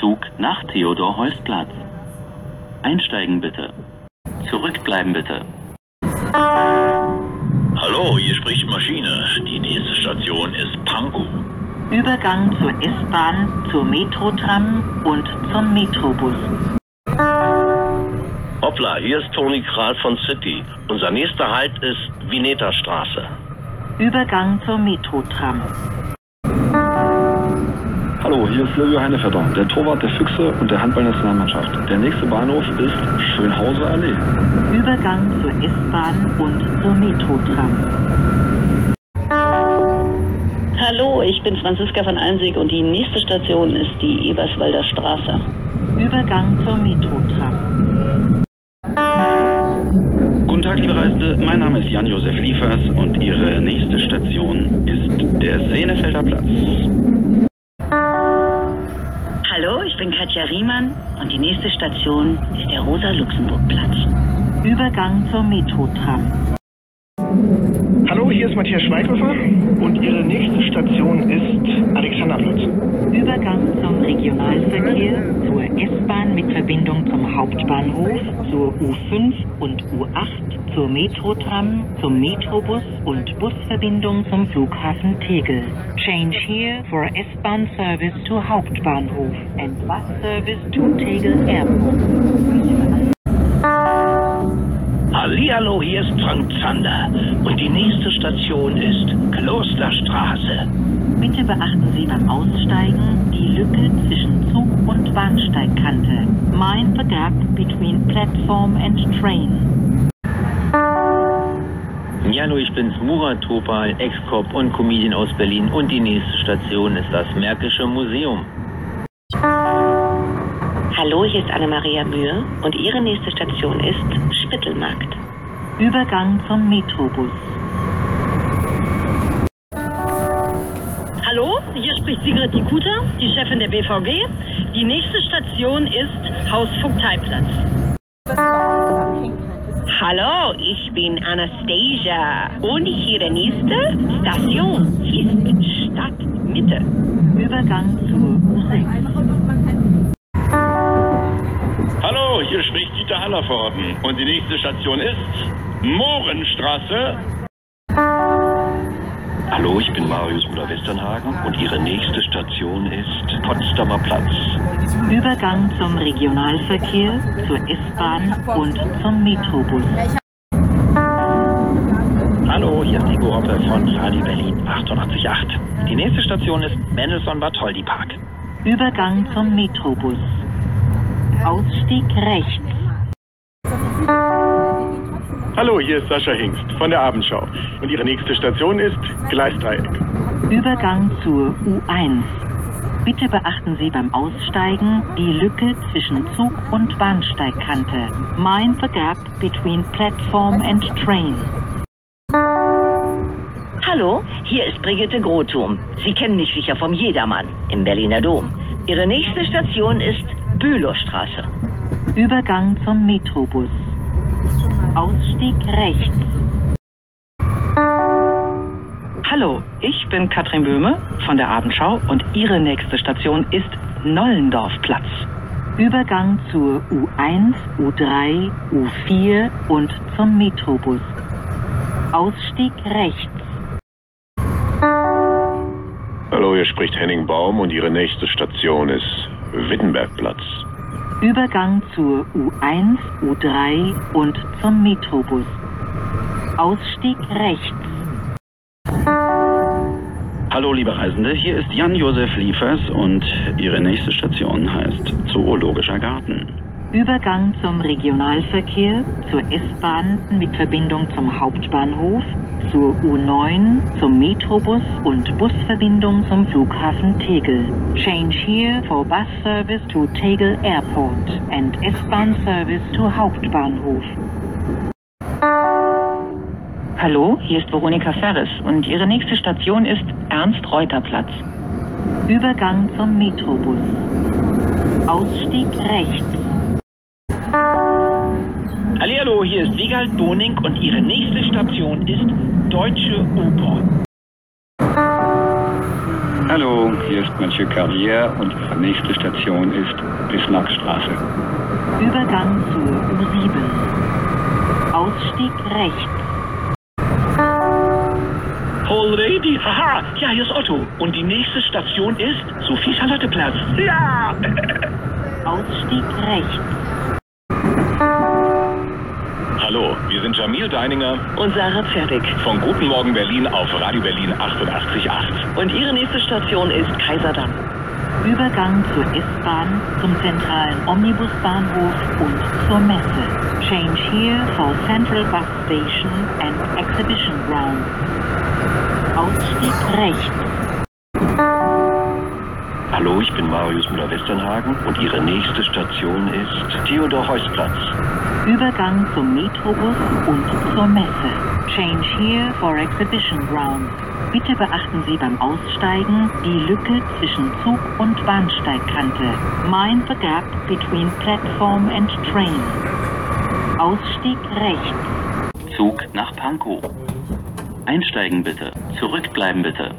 Zug nach Theodor-Heuss-Platz. Einsteigen bitte. Zurückbleiben bitte. Hallo, hier spricht Maschine. Die nächste Station ist Pankow. Übergang zur S-Bahn, zur Metrotram und zum Metrobus. Hoppla, hier ist Toni Kral von City. Unser nächster Halt ist Vineta Straße. Übergang zur Metrotram. Hallo, hier ist Silvio Heinevetter, der Torwart der Füchse und der Handballnationalmannschaft. Der nächste Bahnhof ist Schönhauser Allee. Übergang zur S-Bahn und zur Metrotram. Hallo, ich bin Franziska von Einsig und die nächste Station ist die Eberswalder Straße. Übergang zur Metrotram. Guten Tag, liebe Reisende. Mein Name ist Jan-Josef Liefers und Ihre nächste Station ist der Sehnefelder Platz. Katja Riemann und die nächste Station ist der Rosa-Luxemburg-Platz. Übergang zur Metrotram. Hallo, hier ist Matthias Schweighöfer und Ihre nächste Station ist Alexanderplatz. Übergang zum Regionalverkehr, zur S-Bahn mit Verbindung zum Hauptbahnhof, zur U5 und U8, zur Metrotram, zum Metrobus und Busverbindung zum Flughafen Tegel. Change here for S-Bahn service to Hauptbahnhof and bus service to Tegel Airport. Frank Zander. Und die nächste Station ist Klosterstraße. Bitte beachten Sie beim Aussteigen die Lücke zwischen Zug und Bahnsteigkante. Mind the gap between platform and train. Ja, hallo, ich bin's, Murat Topal, Ex-Cop und Comedian aus Berlin. Und die nächste Station ist das Märkische Museum. Hallo, hier ist Anna-Maria Mühe und Ihre nächste Station ist Spittelmarkt. Übergang zum Metrobus. Hallo, hier spricht Sigrid Dikuta, die Chefin der BVG. Die nächste Station ist Haus Vogteiplatz. Hallo, ich bin Anastasia und Ihre nächste Station ist Stadtmitte. Übergang zur U6. Hallo, hier spricht Dieter Hallervorden und die nächste Station ist Mohrenstraße. Hallo, ich bin Marius Müller-Westernhagen und Ihre nächste Station ist Potsdamer Platz. Übergang zum Regionalverkehr, zur S-Bahn und zum Metrobus. Hallo, hier ist Nico Hoppe von Sali Berlin 888. Die nächste Station ist Mendelssohn Bartholdy Park. Übergang zum Metrobus. Ausstieg rechts. Hallo, hier ist Sascha Hingst von der Abendschau und Ihre nächste Station ist Gleisdreieck. Übergang zur U1. Bitte beachten Sie beim Aussteigen die Lücke zwischen Zug und Bahnsteigkante. Mind the gap between platform and train. Hallo, hier ist Brigitte Grothum. Sie kennen mich sicher vom Jedermann im Berliner Dom. Ihre nächste Station ist Bülowstraße. Übergang zum Metrobus. Ausstieg rechts. Hallo, ich bin Katrin Böhme von der Abendschau und Ihre nächste Station ist Nollendorfplatz. Übergang zur U1, U3, U4 und zum Metrobus. Ausstieg rechts. Hallo, hier spricht Henning Baum und Ihre nächste Station ist Wittenbergplatz. Übergang zur U1, U3 und zum Metrobus. Ausstieg rechts. Hallo, liebe Reisende, hier ist Jan-Josef Liefers und Ihre nächste Station heißt Zoologischer Garten. Übergang zum Regionalverkehr, zur S-Bahn mit Verbindung zum Hauptbahnhof, zur U9, zum Metrobus und Busverbindung zum Flughafen Tegel. Change here for bus service to Tegel Airport and S-Bahn service to Hauptbahnhof. Hallo, hier ist Veronika Ferres und Ihre nächste Station ist Ernst-Reuter-Platz. Übergang zum Metrobus. Ausstieg rechts. Hallihallo, hier ist Wiegald Boning und Ihre nächste Station ist Deutsche Oper. Hallo, hier ist Mathieu Carrière und Ihre nächste Station ist Bismarckstraße. Übergang zur U7. Ausstieg rechts. Already? Haha, ja, hier ist Otto. Und die nächste Station ist Sophie-Charlotte-Platz. Ja! Ausstieg rechts. Hallo, wir sind Jamil Deininger Und Sarah Fertig. von Guten Morgen Berlin auf Radio Berlin 88.8. Und Ihre nächste Station ist Kaiserdamm. Übergang zur S-Bahn, zum zentralen Omnibusbahnhof und zur Messe. Change here for Central Bus Station and Exhibition Ground. Ausstieg rechts. Hallo, ich bin Marius Müller-Westernhagen und Ihre nächste Station ist Theodor-Heuss-Platz. Übergang zum Metrobus und zur Messe. Change here for Exhibition Ground. Bitte beachten Sie beim Aussteigen die Lücke zwischen Zug- und Bahnsteigkante. Mind the gap between platform and train. Ausstieg rechts. Zug nach Pankow. Einsteigen bitte. Zurückbleiben bitte.